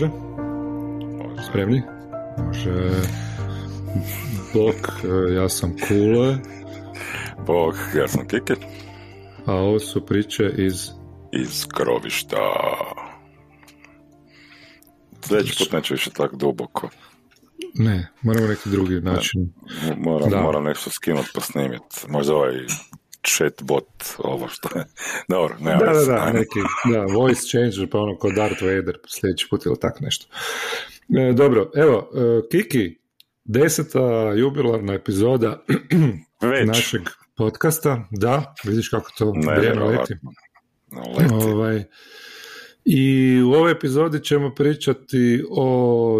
Može. Spremni? Može. Bok, e, ja sam Kule. Bog, ja sam Kiki. A ovo su priče iz... Iz grobišta. Sljedeći put neće više tako duboko. Ne, moramo neki drugi način. Moram, moram nešto skinuti pa snimiti. Možda ovaj chatbot, ovo što je. Dobro, ne Da, da, da, neki, da, voice changer, pa ono kod Darth Vader sljedeći put ili tako nešto. E, dobro, evo, e, Kiki, deseta jubilarna epizoda Već. našeg podcasta, da, vidiš kako to Ne, vrijeme leti. Leti. Ovaj, I u ovoj epizodi ćemo pričati o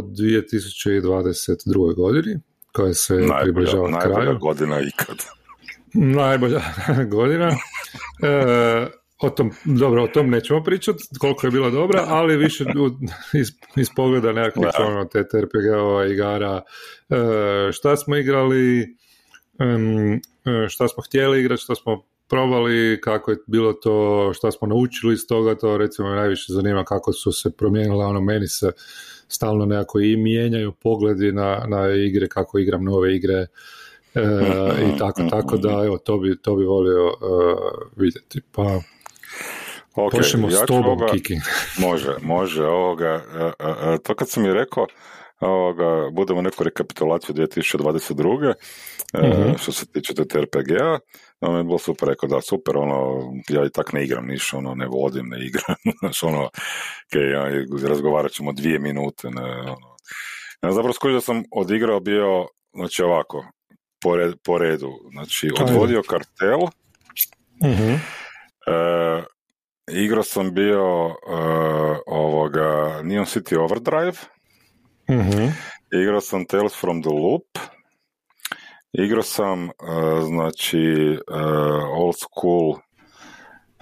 2022. godini, koja se Najbolja, približava najbolja kraju. godina ikad. Najbolja godina. E, o tom, dobro, o tom nećemo pričati, koliko je bila dobra, ali više iz, iz pogleda nekakvih Da. ono, TTRPG-ova, igara, e, šta smo igrali, e, šta smo htjeli igrati, šta smo probali, kako je bilo to, šta smo naučili iz toga, to recimo najviše zanima kako su se promijenile, ono meni se stalno nekako i mijenjaju pogledi na, na igre, kako igram nove igre, e, i tako, tako da, evo, to bi, to bi volio e, vidjeti. Pa, Ok, počnemo ja s tobom, ovoga- Kiki. Može, može, ovoga, e, e, e, to kad sam mi rekao, ovoga, budemo neku rekapitulaciju 2022. e, Mhm. što se tiče TTRPG-a, ono je bilo super, rekao da super, ono, ja i tak ne igram ništa, ono, ne vodim, ne igram, znaš, ono, ok, ja, razgovarat ćemo dvije minute, ne, ono. Ja zapravo skužio da sam odigrao bio, znači ovako, po, red- po redu, znači, Ajde. odvodio kartel, Mhm. E, igrao sam bio e, ovoga Neon City Overdrive, Mhm. igrao sam Tales from the Loop, igrao sam e, znači e, Old School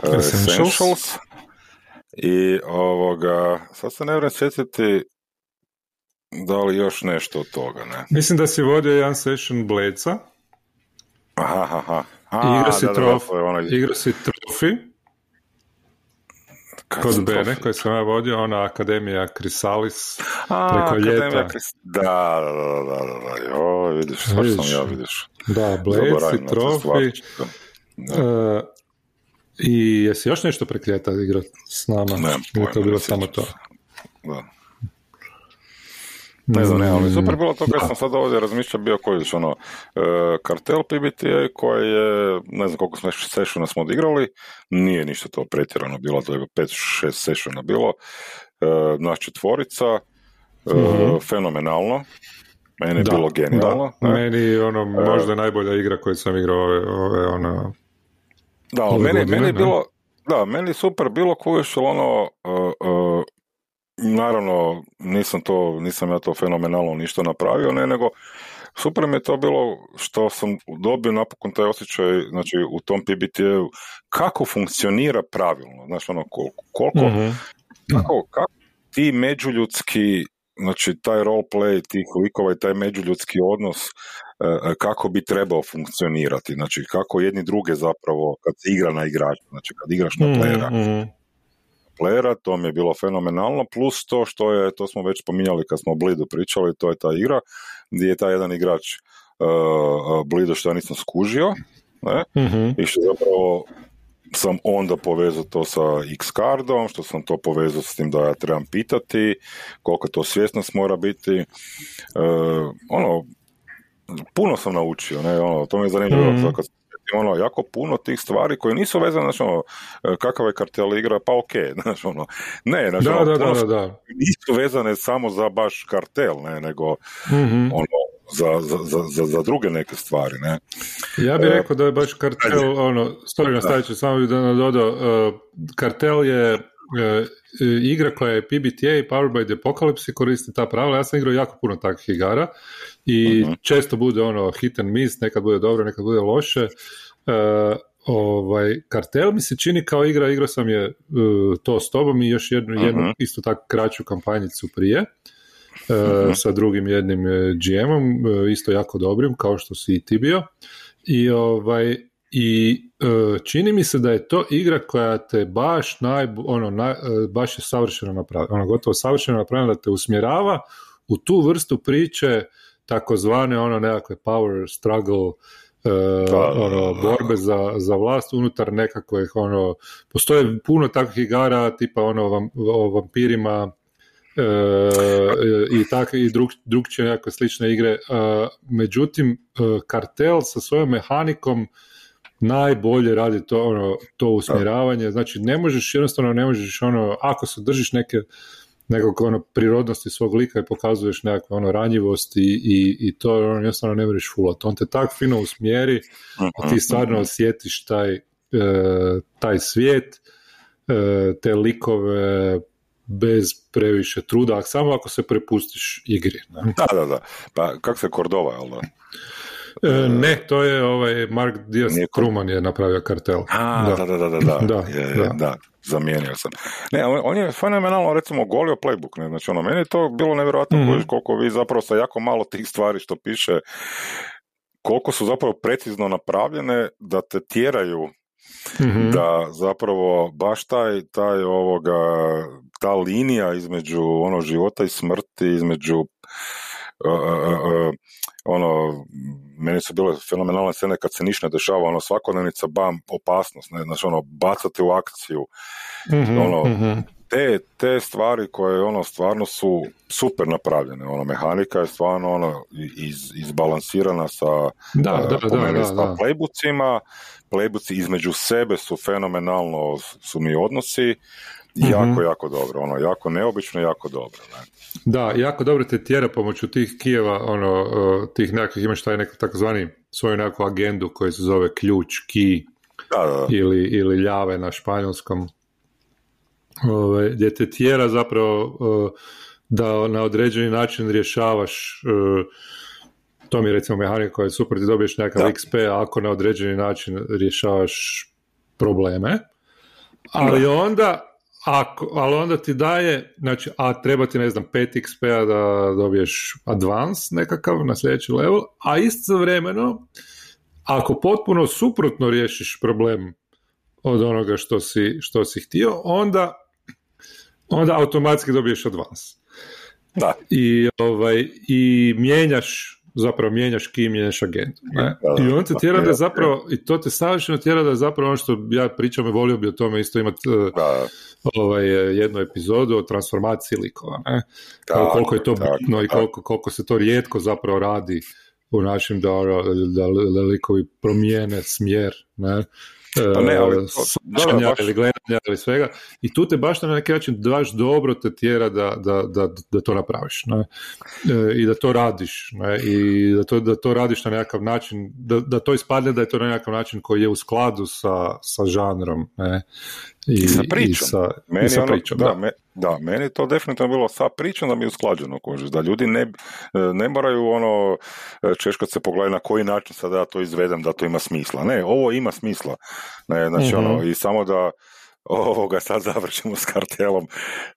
e, Essentials. Essentials i ovoga, sad se ne vjerujem sjetiti da li još nešto od toga, ne? Mislim da si vodio jedan session Bledsa, Aha, aha, aha. I igrao si da, da, da, trof- to je onaj- igrao si kad kod Bene, koji sam ja vodio, ona Akademija Chrysalis, A, preko Akademija ljeta. Kris- Da, da, da, da, da, da, jo, vidiš, Vidiš. sam ja, vidiš. da, Blades Zaboravim i na te Trophy, stvari. Da. e, i jesi još nešto prekljeta igrao s nama? Nemam je pojma, to bilo ne samo to? Da. Ne znam, ne, ali super bilo to kad sam sad ovdje razmišljao bio koji je ono, e, kartel PBTA koji je, ne znam koliko smo sessiona smo odigrali, nije ništa to pretjerano bilo, to je 5-6 sessiona bilo, e, naš četvorica, e, Mhm. fenomenalno, meni je Da, bilo genijalno. Da, meni ono, možda najbolja igra koju sam igrao ove, ove ono, Da, ali meni, godine, meni je bilo, da, meni je super bilo ali ono, uh, uh, naravno, nisam to, nisam ja to fenomenalno ništa napravio, ne, nego super mi je to bilo što sam dobio napokon taj osjećaj, znači, u tom PBT-u, kako funkcionira pravilno, znaš, ono, koliko, koliko Mhm. kako, kako ti međuljudski, znači taj roleplay tih likova i taj međuljudski odnos e, kako bi trebao funkcionirati, znači kako jedni druge zapravo kad se igra na igrača, znači kad igraš na playera, Mhm. Playera, to mi je bilo fenomenalno, plus to što je, to smo već spominjali kad smo o Blidu pričali, to je ta igra gdje je taj jedan igrač uh, Blido što ja nisam skužio, ne? Mhm. i što zapravo sam onda povezao to sa X-cardom, što sam to povezao s tim da ja trebam pitati, koliko to svjesnost mora biti. E, ono, puno sam naučio, ne, ono, to mi je zanimljivo, Mhm. sad kad ono, jako puno tih stvari koje nisu vezane, znači, ono, e, kakav je kartel igra, pa ok, znaš, ono, ne, znači, Da, ono, da, da, da, nisu vezane samo za baš kartel, ne, nego, Mhm. ono, za, za, za, za, druge neke stvari, ne. Ja bih E, rekao da je baš kartel, ono, story nastavit ću, samo bih da nadodao, uh, kartel je igra koja je PBTA, Powered by the Apocalypse i koristi ta pravila. Ja sam igrao jako puno takvih igara i Mhm. često bude ono hit and miss, nekad bude dobro, nekad bude loše. Uh, ovaj, kartel mi se čini kao igra, igrao sam je uh, to s tobom i još jednu, jednu Mhm. isto tako kraću kampanjicu prije. uh, sa drugim jednim GM-om, isto jako dobrim, kao što si i ti bio. I ovaj, i e, čini mi se da je to igra koja te baš naj, ono, e, baš je savršeno napravljena, ono gotovo savršeno napravljena da te usmjerava u tu vrstu priče takozvane ono nekakve power struggle uh, ono, borbe za, za vlast unutar nekakvih ono, postoje puno takvih igara tipa ono vam, o vampirima i takve i drug, drugčije nekakve slične igre. međutim, kartel sa svojom mehanikom najbolje radi to, ono, to usmjeravanje. Znači, ne možeš, jednostavno ne možeš, ono, ako se držiš neke nekog ono, prirodnosti svog lika i pokazuješ nekakve ono, ranjivost i, i, i to ono, jednostavno ne možeš fulati. On te tak fino usmjeri, a ti stvarno osjetiš taj, e, taj svijet, e, te likove, bez previše truda, samo ako se prepustiš igri. Ne? Da, da, da. Pa kako se Kordova, jel da? E, ne, to je ovaj Mark Diaz Truman je napravio kartel. A, da, da, da, da, da, da, je, da. da zamijenio sam. Ne, on je fenomenalno recimo golio playbook, ne, znači ono, meni je to bilo nevjerojatno mm koliko vi zapravo sa jako malo tih stvari što piše, koliko su zapravo precizno napravljene da te tjeraju mm da zapravo baš taj, taj ovoga, ta linija između ono života i smrti, između ono, meni su bile fenomenalne scene kad se ništa ne dešava, ono, svakodnevnica, bam, opasnost, ne, znači, ono, bacati u akciju, mm ono, mhm. te, te stvari koje, ono, stvarno su super napravljene, ono, mehanika je stvarno, ono, iz, izbalansirana sa, da, da, da, da, sa playboocima, playbuci između sebe su fenomenalno, su mi odnosi, jako, mhm. jako dobro, ono, jako neobično, jako dobro, ne. Da, jako dobro te tjera pomoću tih kijeva, ono, tih nekakvih, imaš taj neko takozvani svoju nekakvu agendu koji se zove ključ, ki ili, ili ljave na španjolskom, ove, gdje te tjera zapravo da na određeni način rješavaš to mi je recimo mehanika koja je super, ti dobiješ nekakav XP ako na određeni način rješavaš probleme, ali onda ako, ali onda ti daje, znači, a treba ti, ne znam, 5 XP-a da dobiješ advance nekakav na sljedeći level, a istovremeno, ako potpuno suprotno riješiš problem od onoga što si, što si htio, onda, onda automatski dobiješ advance. Da. I, ovaj, I mijenjaš zapravo mijenjaš kim, mijenjaš agent. Ne? I on te tjera da zapravo, i to te savršeno tjera da zapravo ono što ja pričam i volio bi o tome isto imati uh, ovaj, jednu epizodu o transformaciji likova. Ne? Koliko je to bitno i koliko, koliko se to rijetko zapravo radi u našim da, da, da likovi promijene smjer. Ne? Pa ne, ali to, ili gledanja ili svega i tu te baš na neki način baš dobro te tjera da, da, da, da to napraviš ne? E, i da to radiš ne? i da to, da to radiš na nekakav način da, da to ispadne da je to na nekakav način koji je u skladu sa, sa žanrom ne? I, sa pričom. I sa, meni sa ono, pričom, da, Me, da, meni to definitivno bilo sa pričom da mi je usklađeno, kožiš, da ljudi ne, ne moraju ono, češkat se pogledati na koji način sad ja to izvedem da to ima smisla. Ne, ovo ima smisla. Ne, znači, ono, mhm. i samo da ovoga sad završimo s kartelom,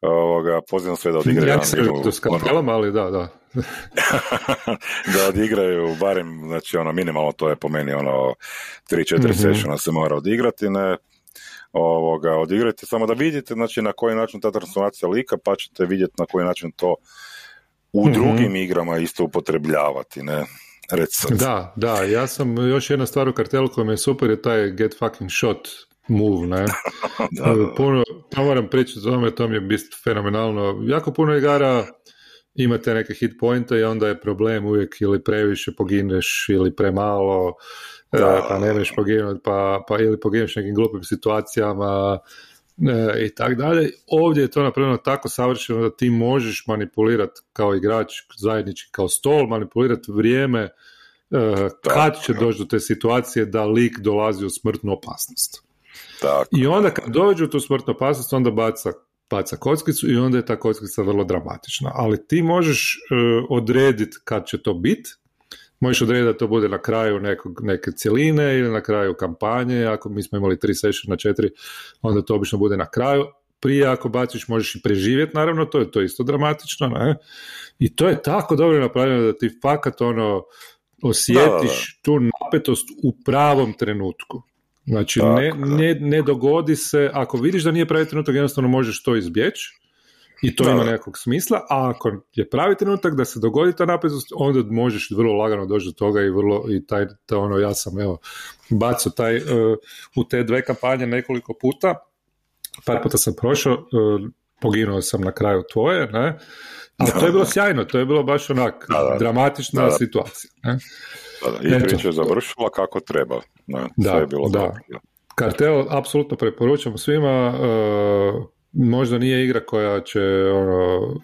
ovoga, pozivam sve da odigraju. Ja se s kartelom, ali da, da. da odigraju barem, znači ono, minimalno to je po meni ono, 3-4 mm-hmm. sessiona se mora odigrati, ne, ovoga, odigrajte, samo da vidite znači, na koji način ta transformacija lika, pa ćete vidjeti na koji način to u mm drugim igrama isto upotrebljavati, ne? Da, da, ja sam još jedna stvar u kartelu koja mi je super je taj get fucking shot move, ne? da, puno, to moram pričati o tome, to mi je bist fenomenalno. Jako puno igara imate neke hit pointe i onda je problem uvijek ili previše pogineš ili premalo da. pa nemaš poginuti, pa, pa ili pogineš nekim glupim situacijama e, i tako dalje. Ovdje je to napravljeno tako savršeno da ti možeš manipulirati kao igrač zajednički, kao stol, manipulirati vrijeme e, kad će doći do te situacije da lik dolazi u smrtnu opasnost. Tako. I onda kad dođe u tu smrtnu opasnost, onda baca baca kockicu i onda je ta kockica vrlo dramatična. Ali ti možeš uh, odrediti kad će to biti Možeš odrediti da to bude na kraju nekog, neke cjeline ili na kraju kampanje, ako mi smo imali tri session na četiri, onda to obično bude na kraju. Prije ako baciš možeš i preživjeti, naravno, to je to isto dramatično, ne? I to je tako dobro napravljeno da ti fakat ono, osjetiš tu napetost u pravom trenutku. Znači, ne, ne, ne dogodi se, ako vidiš da nije pravi trenutak, jednostavno možeš to izbjeći i to ima nekakvog smisla, a ako je pravi trenutak da se dogodi ta napetost, onda možeš vrlo lagano doći do toga i vrlo, i taj, to ono, ja sam, evo, bacao taj, uh, u te dve kampanje nekoliko puta, par puta sam prošao, uh, poginuo sam na kraju tvoje, ne, ali to je bilo sjajno, to je bilo baš onak dramatična situacija, ne. I priča je završila kako treba. Ne, da, sve je bilo da. Kartel apsolutno preporučam svima, uh, možda nije igra koja će, ono,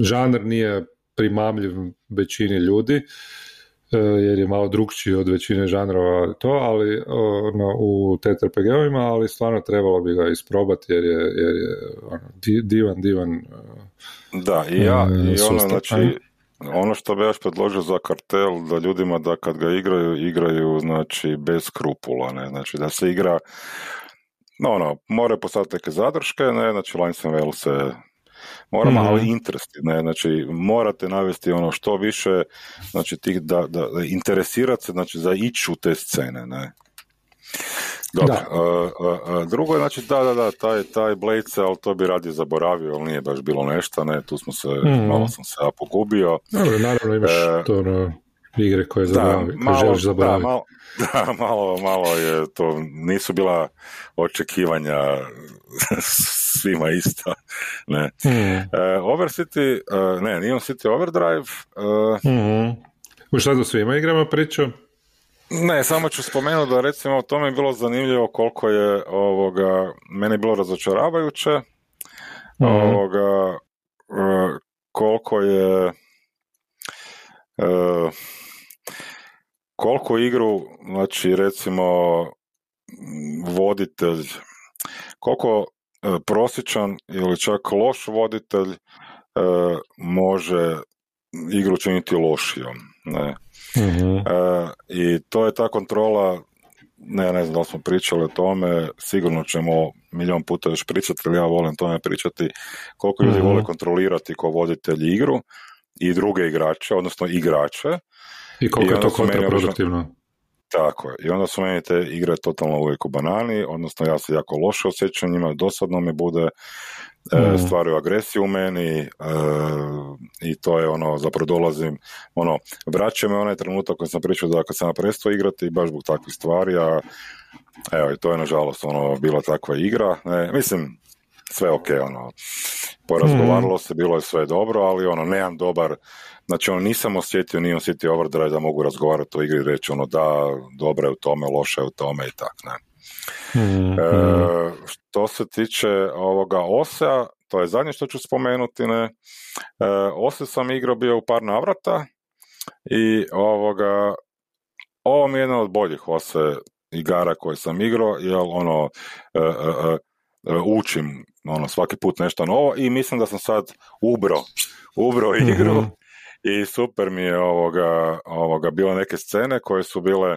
žanr nije primamljiv većini ljudi, uh, jer je malo drugčiji od većine žanrova to, ali ono, u TTRPG-ovima, ali stvarno trebalo bi ga isprobati jer je, jer je ono, divan, divan uh, Da, i ja, i ono, znači, ono što bi još predložio za kartel, da ljudima da kad ga igraju, igraju znači bez skrupula, ne, znači da se igra no, ono, moraju postaviti neke zadrške, ne, znači Lines and se mora mm ali interest, ne, znači morate navesti ono što više, znači tih da, da, da interesirati se, znači za ići u te scene, ne. Dobro, da. drugo je, znači, da, da, da, taj, taj Blade ali to bi radi zaboravio, ali nije baš bilo nešto, ne, tu smo se, mm malo sam se ja pogubio. Dobro, naravno imaš e, to no, igre koje, zaboravi, koje želiš zaboraviti. Da, malo, da, malo, malo je to, nisu bila očekivanja svima isto, ne. Mm. E, Overcity, e, ne, Neon City Overdrive. E, mm. U šta do svima igramo priču? Ne, samo ću spomenuti da recimo o tome je bilo zanimljivo koliko je ovoga, meni je bilo razočaravajuće, mm ovoga, e, koliko je koliko igru, znači recimo voditelj, koliko e, prosječan ili čak loš voditelj može igru činiti lošijom. Ne? Mhm. E, I to je ta kontrola, ne, ne znam da smo pričali o tome, sigurno ćemo milion puta još pričati, ali ja volim tome pričati, koliko ljudi mm vole kontrolirati ko voditelji igru i druge igrače, odnosno igrače. I koliko I je to kontraproduktivno. Tako je. I onda su meni te igre totalno uvijek u banani, odnosno ja se jako loše osjećam njima, dosadno mi bude, mm. stvaraju agresiju u meni e, i to je ono, zapravo dolazim, ono, vraća me onaj trenutak koji sam pričao da kad sam prestao igrati baš zbog takvih stvari, a evo i to je nažalost ono, bila takva igra, ne, mislim, sve ok, ono, porazgovaralo se, bilo je sve dobro, ali ono, nemam dobar, znači ono, nisam osjetio, nije osjetio overdrive da mogu razgovarati o igri i reći ono, da, dobro je u tome, loše je u tome i tak, ne. Mm, e, što se tiče ovoga OSE-a, to je zadnje što ću spomenuti, ne. E, OSE sam igrao bio u par navrata i ovoga, ovo mi je jedna od boljih OSE igara koje sam igrao, jer ono, e, e, e, učim ono, svaki put nešto novo i mislim da sam sad ubro, ubro igru mm i super mi je ovoga, ovoga, bilo neke scene koje su bile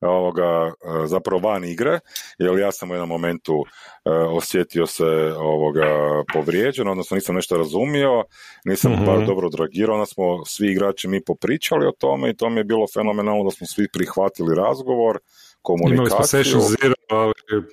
ovoga, e, zapravo van igre, jer ja sam u jednom momentu e, osjetio se ovoga povrijeđen, odnosno nisam nešto razumio, nisam mm baš dobro dragirao, onda smo svi igrači mi popričali o tome i to mi je bilo fenomenalno da smo svi prihvatili razgovor, komunikaciju. Imali smo session zero, ali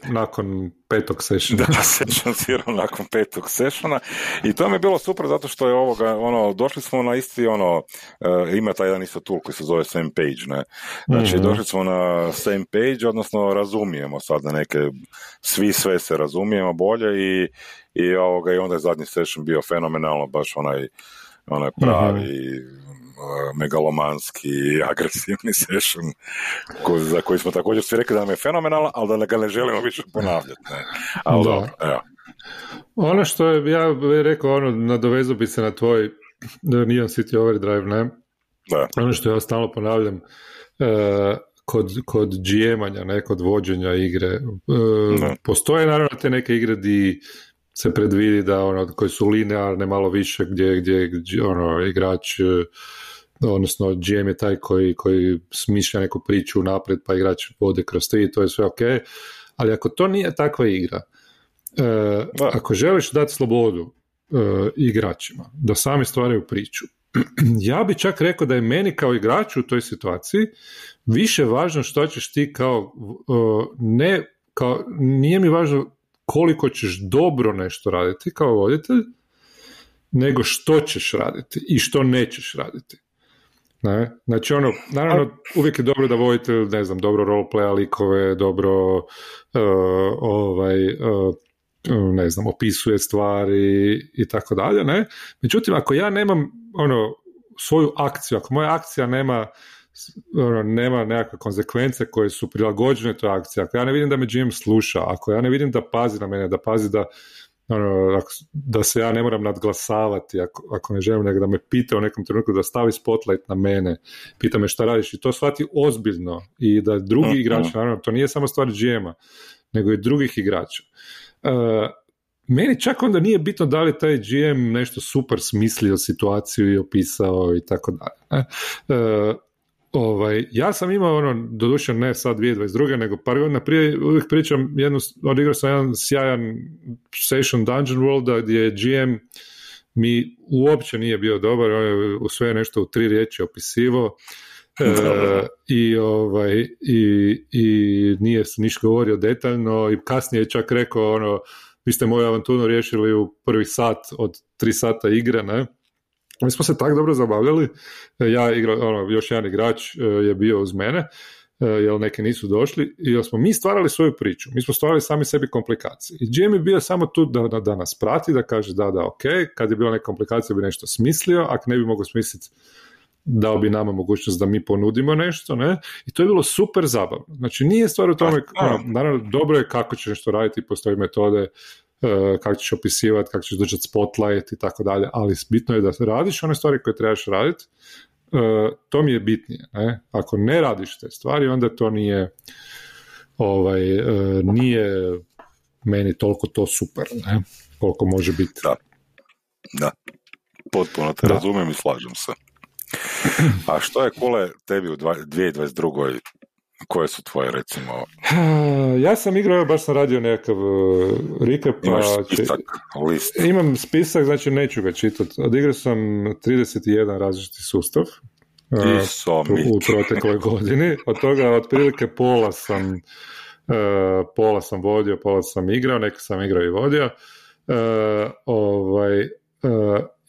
nakon petog sessiona. Da, session zero nakon petog sessiona i to mi je bilo super zato što je ovoga, ono, došli smo na isti, ono, uh, ima taj jedan isto tool koji se zove same page, ne. Znači, mm-hmm. došli smo na same page, odnosno razumijemo sad na neke, svi sve se razumijemo bolje i, i ovoga, i onda je zadnji session bio fenomenalno, baš onaj, onaj pravi, mm-hmm megalomanski i agresivni session ko, za koji smo također svi rekli da nam je fenomenalan, ali da ga ne želimo više ponavljati. Ne. Ali da. dobro, evo. Ono što je, ja bih rekao, ono, nadovezu bi se na tvoj Neon City Overdrive, ne? Da. Ono što ja stalno ponavljam, uh, kod, kod GM-anja, ne kod vođenja igre. Uh, postoje naravno te neke igre di se predvidi da ono, koji su linearne malo više gdje, gdje, gdje ono, igrač odnosno GM je taj koji, koji smišlja neku priču naprijed pa igrač vode kroz tri, to je sve ok, ali ako to nije takva igra, e, ako želiš dati slobodu e, igračima da sami stvaraju priču, ja bi čak rekao da je meni kao igraču u toj situaciji više važno što ćeš ti kao, ne, kao, nije mi važno koliko ćeš dobro nešto raditi kao voditelj, nego što ćeš raditi i što nećeš raditi. Ne? Znači ono, naravno uvijek je dobro da voditelj, ne znam, dobro roleplaya likove, dobro uh, ovaj, uh, ne znam, opisuje stvari i tako dalje, ne? Međutim, ako ja nemam ono, svoju akciju, ako moja akcija nema ono, nema nekakve konsekvence koje su prilagođene toj akciji, ako ja ne vidim da me GM sluša, ako ja ne vidim da pazi na mene, da pazi da ono, da se ja ne moram nadglasavati ako, ako ne želim nego da me pita u nekom trenutku da stavi spotlight na mene, pita me šta radiš i to shvati ozbiljno i da drugi mm igrači, naravno to nije samo stvar GM-a, nego i drugih igrača. Uh, meni čak onda nije bitno da li taj GM nešto super smislio situaciju i opisao i tako dalje. Ovaj, ja sam imao ono, doduše ne sad 2022. nego par godina prije, uvijek pričam, jednu, odigrao sam jedan sjajan session Dungeon World gdje je GM mi uopće nije bio dobar, on je u sve nešto u tri riječi opisivo e, i, ovaj, i, i nije se ništa govorio detaljno i kasnije je čak rekao ono, vi ste moju avanturu riješili u prvi sat od tri sata igre, ne? Mi smo se tako dobro zabavljali, e, ja igra, ono, još jedan igrač e, je bio uz mene, e, jer neki nisu došli, i smo mi stvarali svoju priču, mi smo stvarali sami sebi komplikacije. I Jim je bio samo tu da, da, nas prati, da kaže da, da, ok, kad je bila neka komplikacija bi nešto smislio, ako ne bi mogao smisliti dao bi nama mogućnost da mi ponudimo nešto, ne? I to je bilo super zabavno. Znači, nije stvar u tome, ono, naravno, dobro je kako ćeš nešto raditi, postoji metode kako ćeš opisivati, kako ćeš držati spotlight i tako dalje, ali bitno je da radiš one stvari koje trebaš raditi, e, to mi je bitnije. Ne? Ako ne radiš te stvari, onda to nije ovaj, e, nije meni toliko to super, ne? koliko može biti. Da, da. potpuno te da. razumijem i slažem se. A što je kole tebi u 2022. Koje su tvoje, recimo? Ja sam igrao, baš sam radio nekakav uh, recap. Imaš spisak, list. Imam spisak, znači neću ga čitati. Odigrao sam 31 različiti sustav. Uh, u, protekloj godini. Od toga otprilike pola sam uh, pola sam vodio, pola sam igrao, neka sam igrao i vodio. Ovaj,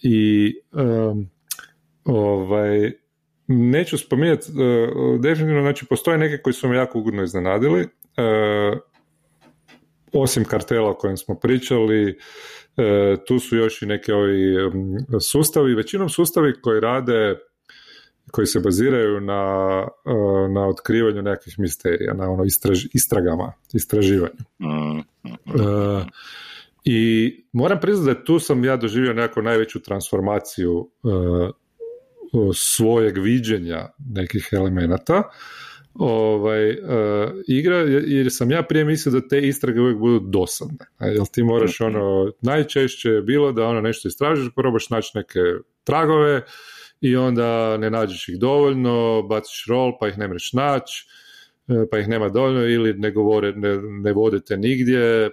i ovaj, Neću spominjati, uh, definitivno, znači postoje neke koji su me jako ugodno iznenadili, uh, osim kartela o kojem smo pričali, uh, tu su još i neke ovi um, sustavi, većinom sustavi koji rade koji se baziraju na, na otkrivanju nekakvih misterija, na ono istraž, istragama, istraživanju. Mm, I moram priznati da tu sam ja doživio nekakvu najveću transformaciju svojeg viđenja nekih elemenata ovaj, uh, igra, jer sam ja prije mislio da te istrage uvijek budu dosadne. Jel ti moraš mhm. ono, najčešće je bilo da ono nešto istražiš, probaš naći neke tragove i onda ne nađeš ih dovoljno, baciš rol pa ih ne mreš naći, e, pa ih nema dovoljno ili ne govore, ne, ne vodite nigdje,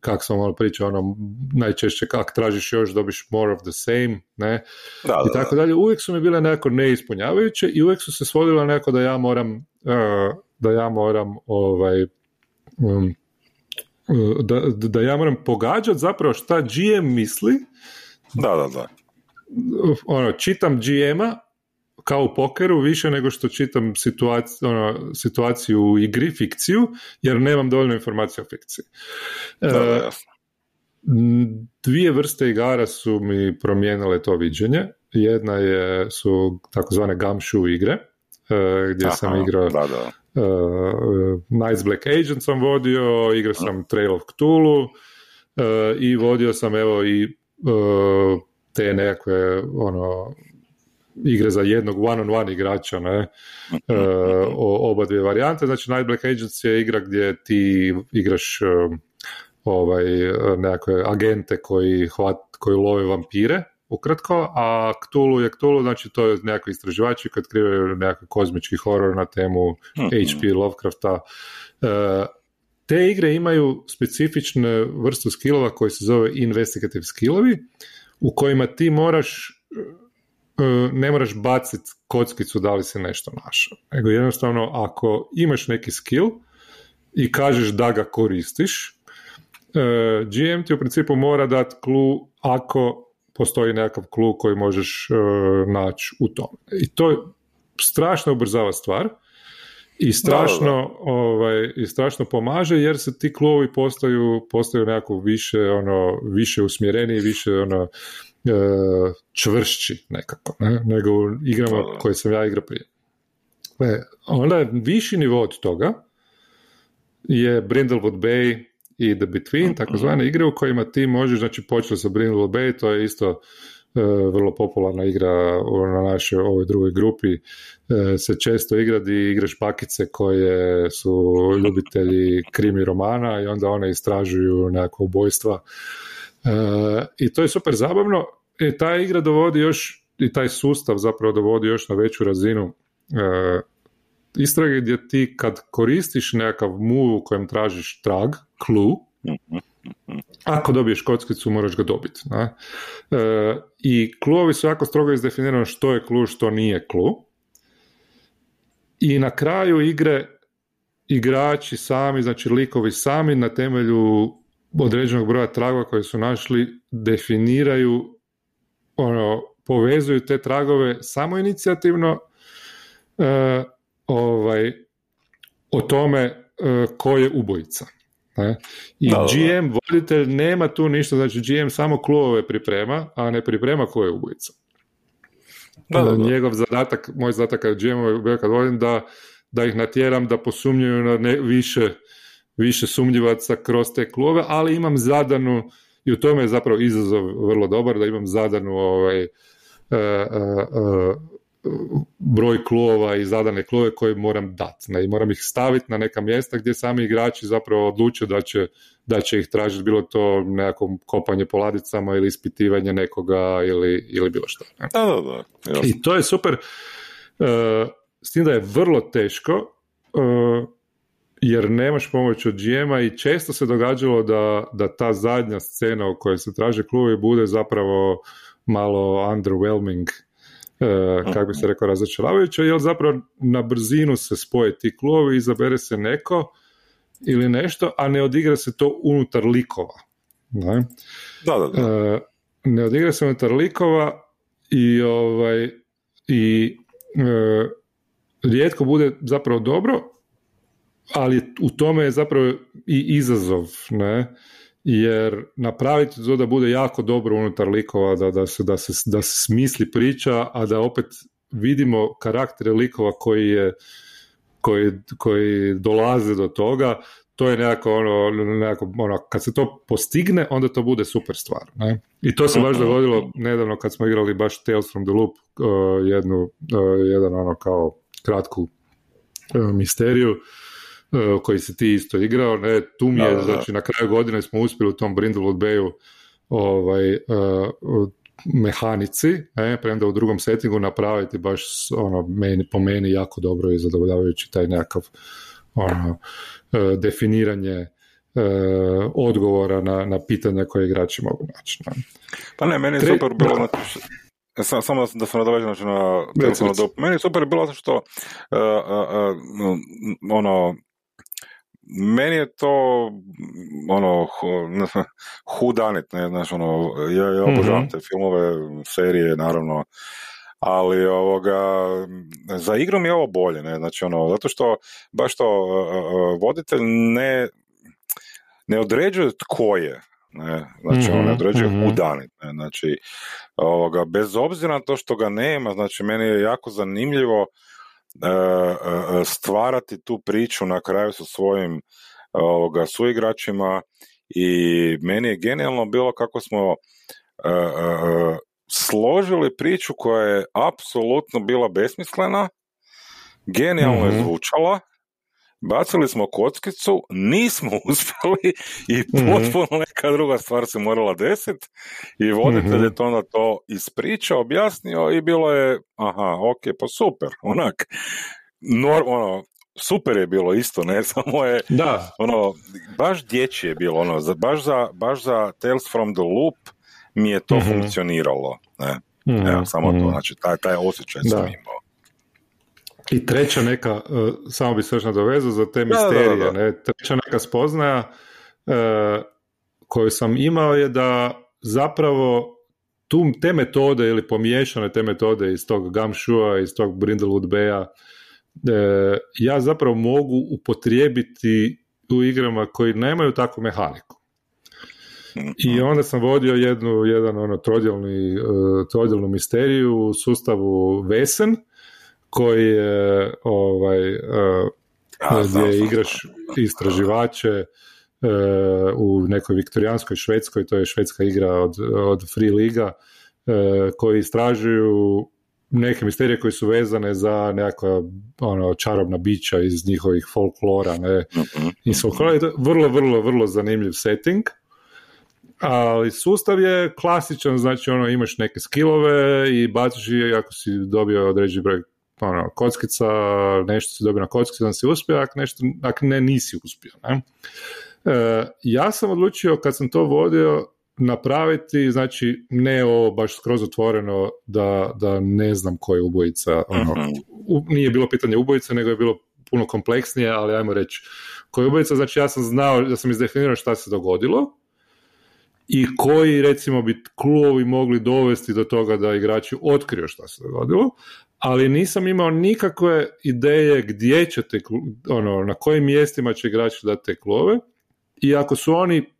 kak sam malo pričao, ono, najčešće kak tražiš još, dobiš more of the same, ne, da, i tako dalje, uvijek su mi bile nekako neispunjavajuće i uvijek su se svodile nekako da ja moram, uh, da ja moram, ovaj, um, da, da ja moram pogađati zapravo šta GM misli. Da, da, da. Ono, čitam GM-a, kao u pokeru više nego što čitam situaciju, ono, situaciju u igri, fikciju, jer nemam dovoljno informacija o fikciji. Da, e, dvije vrste igara su mi promijenile to viđenje. Jedna je, su takozvane gumshoe igre, e, gdje sam igrao da, da. Uh, Knights Black Agent sam vodio, igrao sam Trail of Cthulhu uh, i vodio sam evo i uh, te nekakve ono igre za jednog one-on-one igrača, ne, e, o, oba dvije varijante. Znači, Night Black Agents je igra gdje ti igraš e, ovaj, nekakve agente koji, hvat, koji love vampire, ukratko, a Cthulhu je Cthulhu, znači to je nekakvi istraživači koji otkrivaju nekakvi kozmički horor na temu H.P. Mhm. Lovecrafta. E, te igre imaju specifične vrstu skillova koji se zove investigative skillovi, u kojima ti moraš ne moraš baciti kockicu da li se nešto našao. Nego jednostavno ako imaš neki skill i kažeš da ga koristiš, e, GM ti u principu mora dati klu ako postoji nekakav klu koji možeš naći u tome. I to strašno ubrzava stvar i strašno, Ovaj, i strašno pomaže jer se ti klubovi postaju, postaju nekako više, ono, više usmjereni, više ono, e, čvršći nekako, ne? nego u igrama koje sam ja igrao prije. E, onda viši nivo od toga je Brindlewood Bay i The Between, mhm. takozvane igre u kojima ti možeš, znači počeli sa Brindlewood Bay, to je isto E, vrlo popularna igra na našoj ovoj drugoj grupi e, se često igra di igraš bakice koje su ljubitelji krimi romana i onda one istražuju nekakva ubojstva e, i to je super zabavno i ta igra dovodi još i taj sustav zapravo dovodi još na veću razinu istrage gdje ti kad koristiš nekakav move u kojem tražiš trag, clue. Ako dobiješ kockicu, moraš ga dobiti. E, I kluovi su jako strogo izdefinirano što je klu, što nije klu. I na kraju igre igrači sami, znači likovi sami na temelju određenog broja tragova koje su našli definiraju ono, povezuju te tragove samo inicijativno e, ovaj, o tome e, ko je ubojica. Ne? I GM, voditelj, nema tu ništa, znači GM samo klubove priprema, a ne priprema ko je ubojica. Da, da, Njegov zadatak, moj zadatak kao GM kad vodim da, da ih natjeram da posumnjuju na ne, više, više sumnjivaca kroz te klubove, ali imam zadanu, i u tome je zapravo izazov vrlo dobar, da imam zadanu ovaj, uh, uh, broj klubova i zadane klube koje moram dati. Ne? I moram ih staviti na neka mjesta gdje sami igrači zapravo odluče da će, da će ih tražiti bilo to nekako kopanje po ladicama ili ispitivanje nekoga ili, ili bilo što. Ne? Da, da, da. I to je super. Uh, s tim da je vrlo teško uh, jer nemaš pomoć od GM-a i često se događalo da, da ta zadnja scena u kojoj se traže klubovi bude zapravo malo underwhelming E, kako bi se rekao, razočaravajuće, jer zapravo na brzinu se spoje ti klubovi, izabere se neko ili nešto, a ne odigra se to unutar likova. Ne, da, da, da. E, ne odigra se unutar likova i, ovaj, i e, rijetko bude zapravo dobro, ali u tome je zapravo i izazov, ne, jer napraviti to da bude jako dobro unutar likova, da, da, se, da, se, da se smisli priča, a da opet vidimo karaktere likova koji, je, koji, koji dolaze do toga, to je nekako ono, nekako ono, kad se to postigne, onda to bude super stvar. Ne? I to se baš dogodilo nedavno kad smo igrali baš Tales from the Loop, uh, jednu, uh, jedan ono kao kratku uh, misteriju, koji si ti isto igrao, ne, tu mi je, znači na kraju godine smo uspjeli u tom Brindlewood Bayu ovaj, uh, mehanici, ne, premda u drugom settingu napraviti baš ono, meni, po meni jako dobro i zadovoljavajući taj nekakav ono, uh, definiranje uh, odgovora na, na pitanja koje igrači mogu naći. Ne. Pa ne, meni je Tre... super bilo da. Samo, samo da se nadovežem znači na Meni je super bilo zato što uh, uh, uh, ono meni je to ono hudanit, ne znaš, ono, ja, ja obožavam mm te filmove, serije, naravno, ali ovoga, za igru mi je ovo bolje, ne, znači ono, zato što baš to voditelj ne, ne određuje tko je, ne, znači on ne mhm, određuje mm hudanit, ne, znači ovoga, bez obzira na to što ga nema, znači meni je jako zanimljivo E, e, stvarati tu priču na kraju sa svojim ovoga, suigračima i meni je genijalno bilo kako smo e, složili priču koja je apsolutno bila besmislena, genijalno je mhm. zvučala, bacili smo kockicu, nismo uspjeli i mhm. potpuno neka druga stvar se morala desiti i voditelj je mhm. to onda to ispričao, objasnio i bilo je, aha, ok, pa super, onak, nor, ono, super je bilo isto, ne, samo je, da. ono, baš dječje je bilo, ono, baš za, baš za Tales from the Loop mi je to mm funkcioniralo, ne. Evo, samo to, znači, taj, taj osjećaj da. sam imao. I treća neka, uh, samo bi se još nadovezao za te misterije, ne? treća neka spoznaja uh, koju sam imao je da zapravo tu, te metode ili pomiješane te metode iz tog Gamshua, iz tog Brindlewood Baya, uh, ja zapravo mogu upotrijebiti u igrama koji nemaju takvu mehaniku. I mhm. onda sam vodio jednu, jedan ono trodjelni, trodjelnu misteriju u sustavu Vesen, koji je ovaj, uh, gdje igraš istraživače uh, u nekoj viktorijanskoj Švedskoj, to je švedska igra od, od Free Liga, uh, koji istražuju neke misterije koji su vezane za nekakva ono, čarobna bića iz njihovih folklora, ne, mhm, iz folklora. Je vrlo, vrlo, vrlo zanimljiv setting. Ali sustav je klasičan, znači ono imaš neke skillove i baciš i ako si dobio određeni broj ono, kockica, nešto si dobio na kockicu, da si uspio, ako, nešto, ako ne, nisi uspio. Ne? E, ja sam odlučio kad sam to vodio napraviti, znači ne ovo baš skroz otvoreno da, da ne znam ko je ubojica, ono, mhm. nije bilo pitanje ubojice, nego je bilo puno kompleksnije, ali ajmo reći ko je ubojica, znači ja sam znao da sam izdefinirao šta se dogodilo, i koji recimo bi klubovi mogli dovesti do toga da igrači otkriju šta se dogodilo, ali nisam imao nikakve ideje gdje će te, ono, na kojim mjestima će igrači dati te klove i ako su oni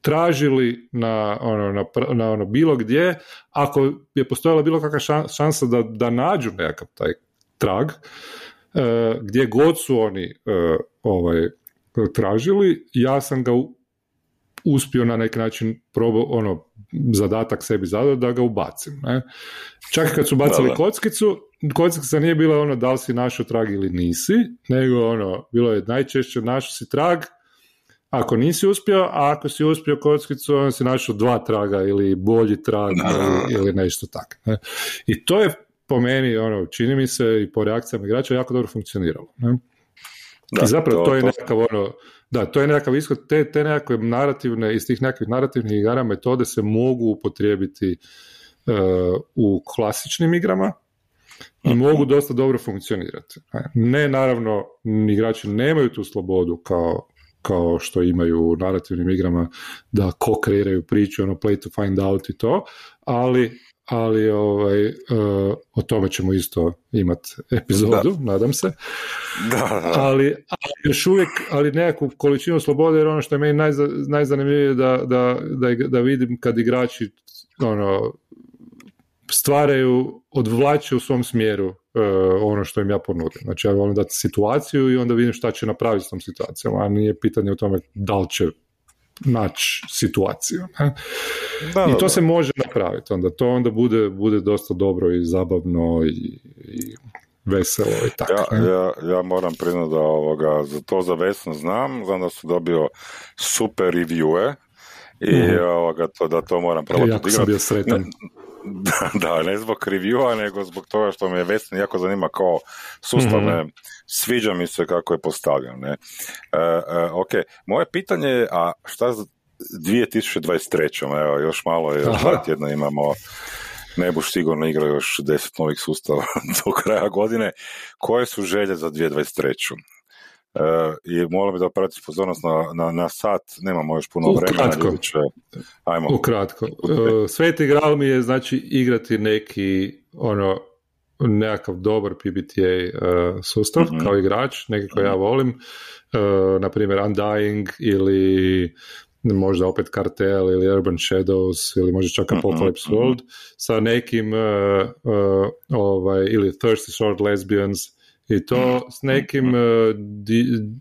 tražili na, ono, na, na ono bilo gdje, ako je postojala bilo kakva šansa da, da nađu nekakav taj trag, e, gdje god su oni e, ovaj, tražili, ja sam ga uspio na neki način probao, ono, zadatak sebi zadao da ga ubacim. Ne? Čak kad su bacili kockicu, kockica nije bila ono da li si našao trag ili nisi, nego ono, bilo je najčešće našao si trag, ako nisi uspio, a ako si uspio kockicu, onda si našao dva traga ili bolji trag ili, ili, nešto tako. Ne? I to je po meni, ono, čini mi se i po reakcijama igrača jako dobro funkcioniralo. Ne? I zapravo to, to je nekakav ono, da, to je nekakav ishod, te, te nekakve narativne, iz tih nekakvih narativnih igara metode se mogu upotrijebiti uh, u klasičnim igrama i mogu dosta dobro funkcionirati. Ne, naravno, igrači nemaju tu slobodu kao, kao što imaju u narativnim igrama da ko kreiraju priču, ono play to find out i to, ali ali ovaj, uh, o tome ćemo isto imati epizodu, nadam se. Da. Ali, ali, još uvijek, ali nekakvu količinu slobode, jer ono što je meni najza, najzanimljivije da, da, da, da vidim kad igrači ono, stvaraju, odvlače u svom smjeru uh, ono što im ja ponudim. Znači ja volim dati situaciju i onda vidim šta će napraviti s tom situacijom, a nije pitanje o tome da li će naći situaciju. Ne? I to se može napraviti, onda to onda bude, bude dosta dobro i zabavno i, i veselo i tako. Ja, ja, ja, moram priznati da ovoga, za to za Vesno znam, znam da su dobio super reviewe i mm ovoga, to, da to moram probati. Jako sam bio sretan. Da, da, ne zbog reviewa, nego zbog toga što me Vesna jako zanima kao sustavne, mm sviđa mi se kako je postavljen. Ne? E, e, ok, moje pitanje je, a šta za 2023. Evo, još malo je, još dva tjedna imamo ne buš sigurno igrao još deset novih sustava do kraja godine. Koje su želje za 2023. E, i molim da oprati pozornost na, na, na, sat, nemamo još puno vremena. Će... Ajmo. Ukratko. Uh, Sveti gral mi je znači igrati neki ono nekakav dobar PBTA uh, sustav mm-hmm. kao igrač, neki koji ja mhm. volim, uh, na primjer Undying ili možda opet Cartel ili Urban Shadows ili možda čak mhm, Apocalypse mm-hmm. World sa nekim uh, uh, ovaj, ili Thirsty Sword Lesbians i to mhm. s nekim uh,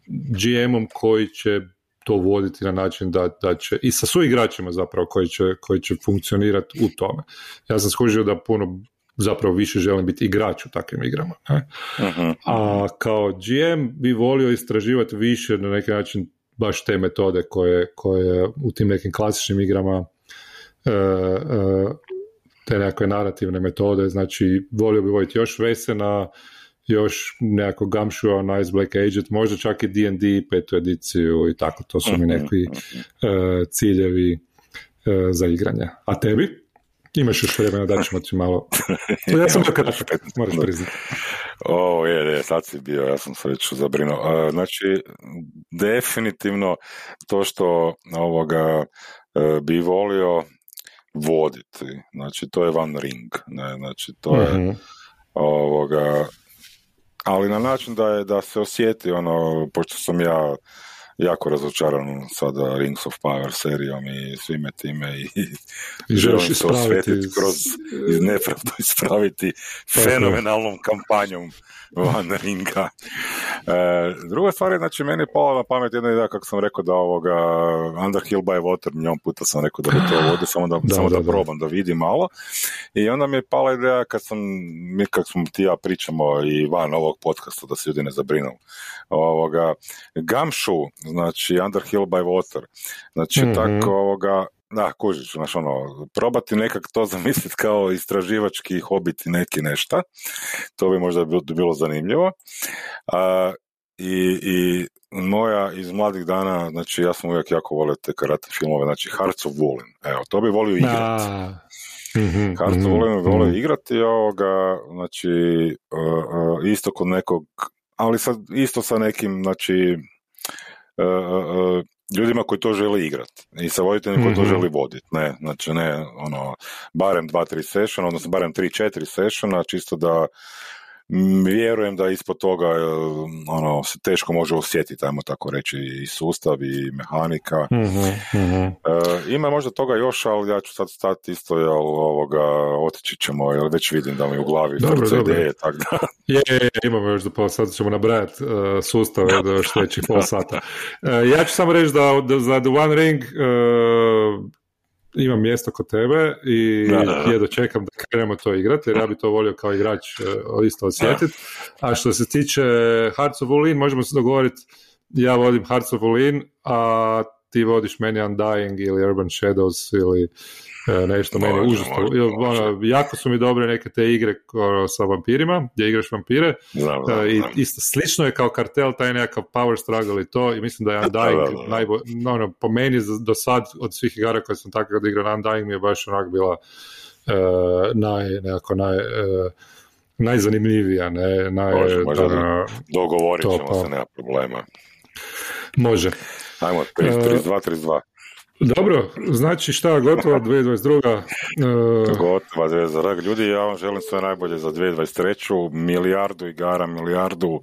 GM-om koji će to voditi na način da, da će i sa suigračima zapravo koji će, koji će funkcionirati u tome. Ja sam skužio da puno zapravo više želim biti igrač u takvim igrama. Ne? Uh-huh. A kao GM bi volio istraživati više na neki način baš te metode koje, koje u tim nekim klasičnim igrama uh, uh, te nekakve narativne metode, znači volio bi voditi još Vesena, još nekako Gumshoe, Nice Black Agent, možda čak i D&D petu ediciju i tako, to su mi neki uh, ciljevi za igranje. A tebi? Imaš još vremena da ćemo ti malo... Ja sam bio moraš priznati. O, je, je, sad si bio, ja sam se već zabrinuo. Znači, definitivno to što ovoga e, bi volio voditi, znači to je van ring, ne, znači to je mhm. ovoga, ali na način da je da se osjeti ono, pošto sam ja jako razočaran sada Rings of Power serijom i svime time i, I želim se osvetiti kroz iz nepravdu ispraviti fenomenalnom kampanjom van ringa. E, druga stvar je, znači, meni je pala na pamet jedna ideja, kako sam rekao, da ovoga Underhill by Water, njom puta sam rekao da bi to vode, samo da, samo da, probam, da vidim malo. I onda mi je pala ideja kad sam, mi kak smo ti ja pričamo i van ovog podcasta, da se ljudi ne zabrinu, ovoga, Gamshu, znači Underhill by Water, znači mm tako ovoga, da, kužić, znaš, ono, probati nekak to zamisliti kao istraživački hobiti neki nešta, to bi možda bilo zanimljivo. A, i, I moja iz mladih dana, znači ja sam uvijek jako volio te karate filmove, znači Hearts of Woolen, evo, to bi volio igrati. Mm-hmm, Hearts of Woolen bi volio mm-hmm. igrati, ovoga, znači, uh, uh, isto kod nekog, ali sad, isto sa nekim, znači, ljudima koji to žele igrati i sa voditeljima koji to mhm. želi voditi, ne, znači ne, ono, barem dva, tri sessiona, odnosno barem tri, četiri sessiona, čisto da vjerujem da ispod toga e, ono, se teško može osjetiti, ajmo tako reći, i sustav i mehanika. mm E, ima možda toga još, ali ja ću sad stati isto, jel, ovoga, otići ćemo, jer već vidim da mi u glavi dobro, dobro. ideje, tako da. Je, je, imamo još do pola sata, ćemo nabrajati uh, sustave do sljedećih pola sata. Uh, ja ću samo reći da, da za The One Ring uh, imam mjesto kod tebe i da, je dočekam da krenemo to igrati, jer ja bi to volio kao igrač uh, isto osjetiti. A što se tiče Hearts of Ulin, možemo se dogovoriti, ja vodim Hearts of Ulin, a ti vodiš meni Undying ili Urban Shadows ili E, nešto meni užasno. Ono, jako su mi dobre neke te igre sa vampirima, gdje igraš vampire. E, I isto slično je kao kartel, taj nekakav power struggle i to. I mislim da je Undying najbolj, ono, po meni do sad od svih igara koje sam tako da igrao Undying mi je baš onak bila uh, naj, nekako naj, uh, najzanimljivija. Ne, naj, može, može da, dogovorit ćemo pa. se, nema problema. Može. Ajmo, 32, 32. Dobro, znači šta, gotova 2022. Uh... Gotova 2022. Ljudi, ja vam želim sve najbolje za 2023. Milijardu igara, milijardu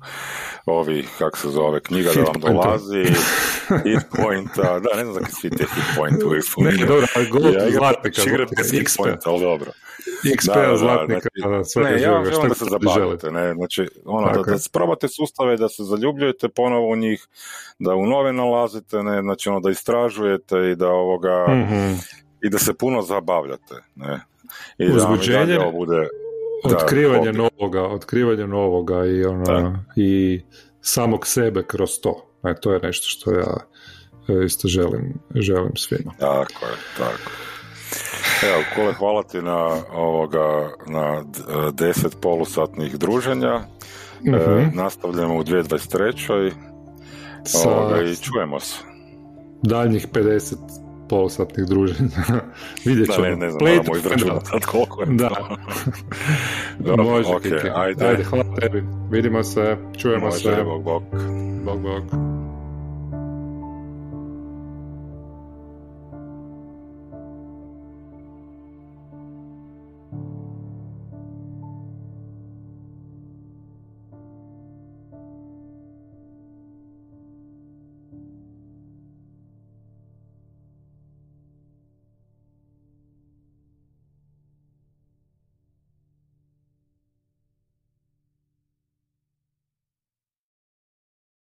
ovih, kak se zove, knjiga hit da vam dolazi, hit pointa, da, ne znam zakaj svi te hit point uvijek Ne, dobro, ali gold ja, zlatnika. hit point, ali dobro. XP da, zlatnika, da, sve ne, ja vam želim da se zabavite, ne, znači, ono, da, da probate sustave, da se zaljubljujete ponovo u njih, da u nove nalazite, ne, znači, ono, da istražujete i da ovoga, mm-hmm. i da se puno zabavljate, ne. I Uzbuđenje, da bude, otkrivanje da, novoga, otkrivanje novoga i ono, i samog sebe kroz to. E, to je nešto što ja e, isto želim, želim svima. Tako je, tako. Evo, Kole, hvala ti na, ovoga, na deset polusatnih druženja. Mm-hmm. E, nastavljamo u 2023. Sa... Ovoga, I čujemo se. Daljnjih 50 polusatnih druženja. Vidjet ćemo. Da, ne, ne znam, Play moramo izračunati sad koliko je Da. Dobro, Može, okay, ajde. ajde. hvala tebi. Vidimo se, čujemo Može, se. Bog, bog. Bog, bog.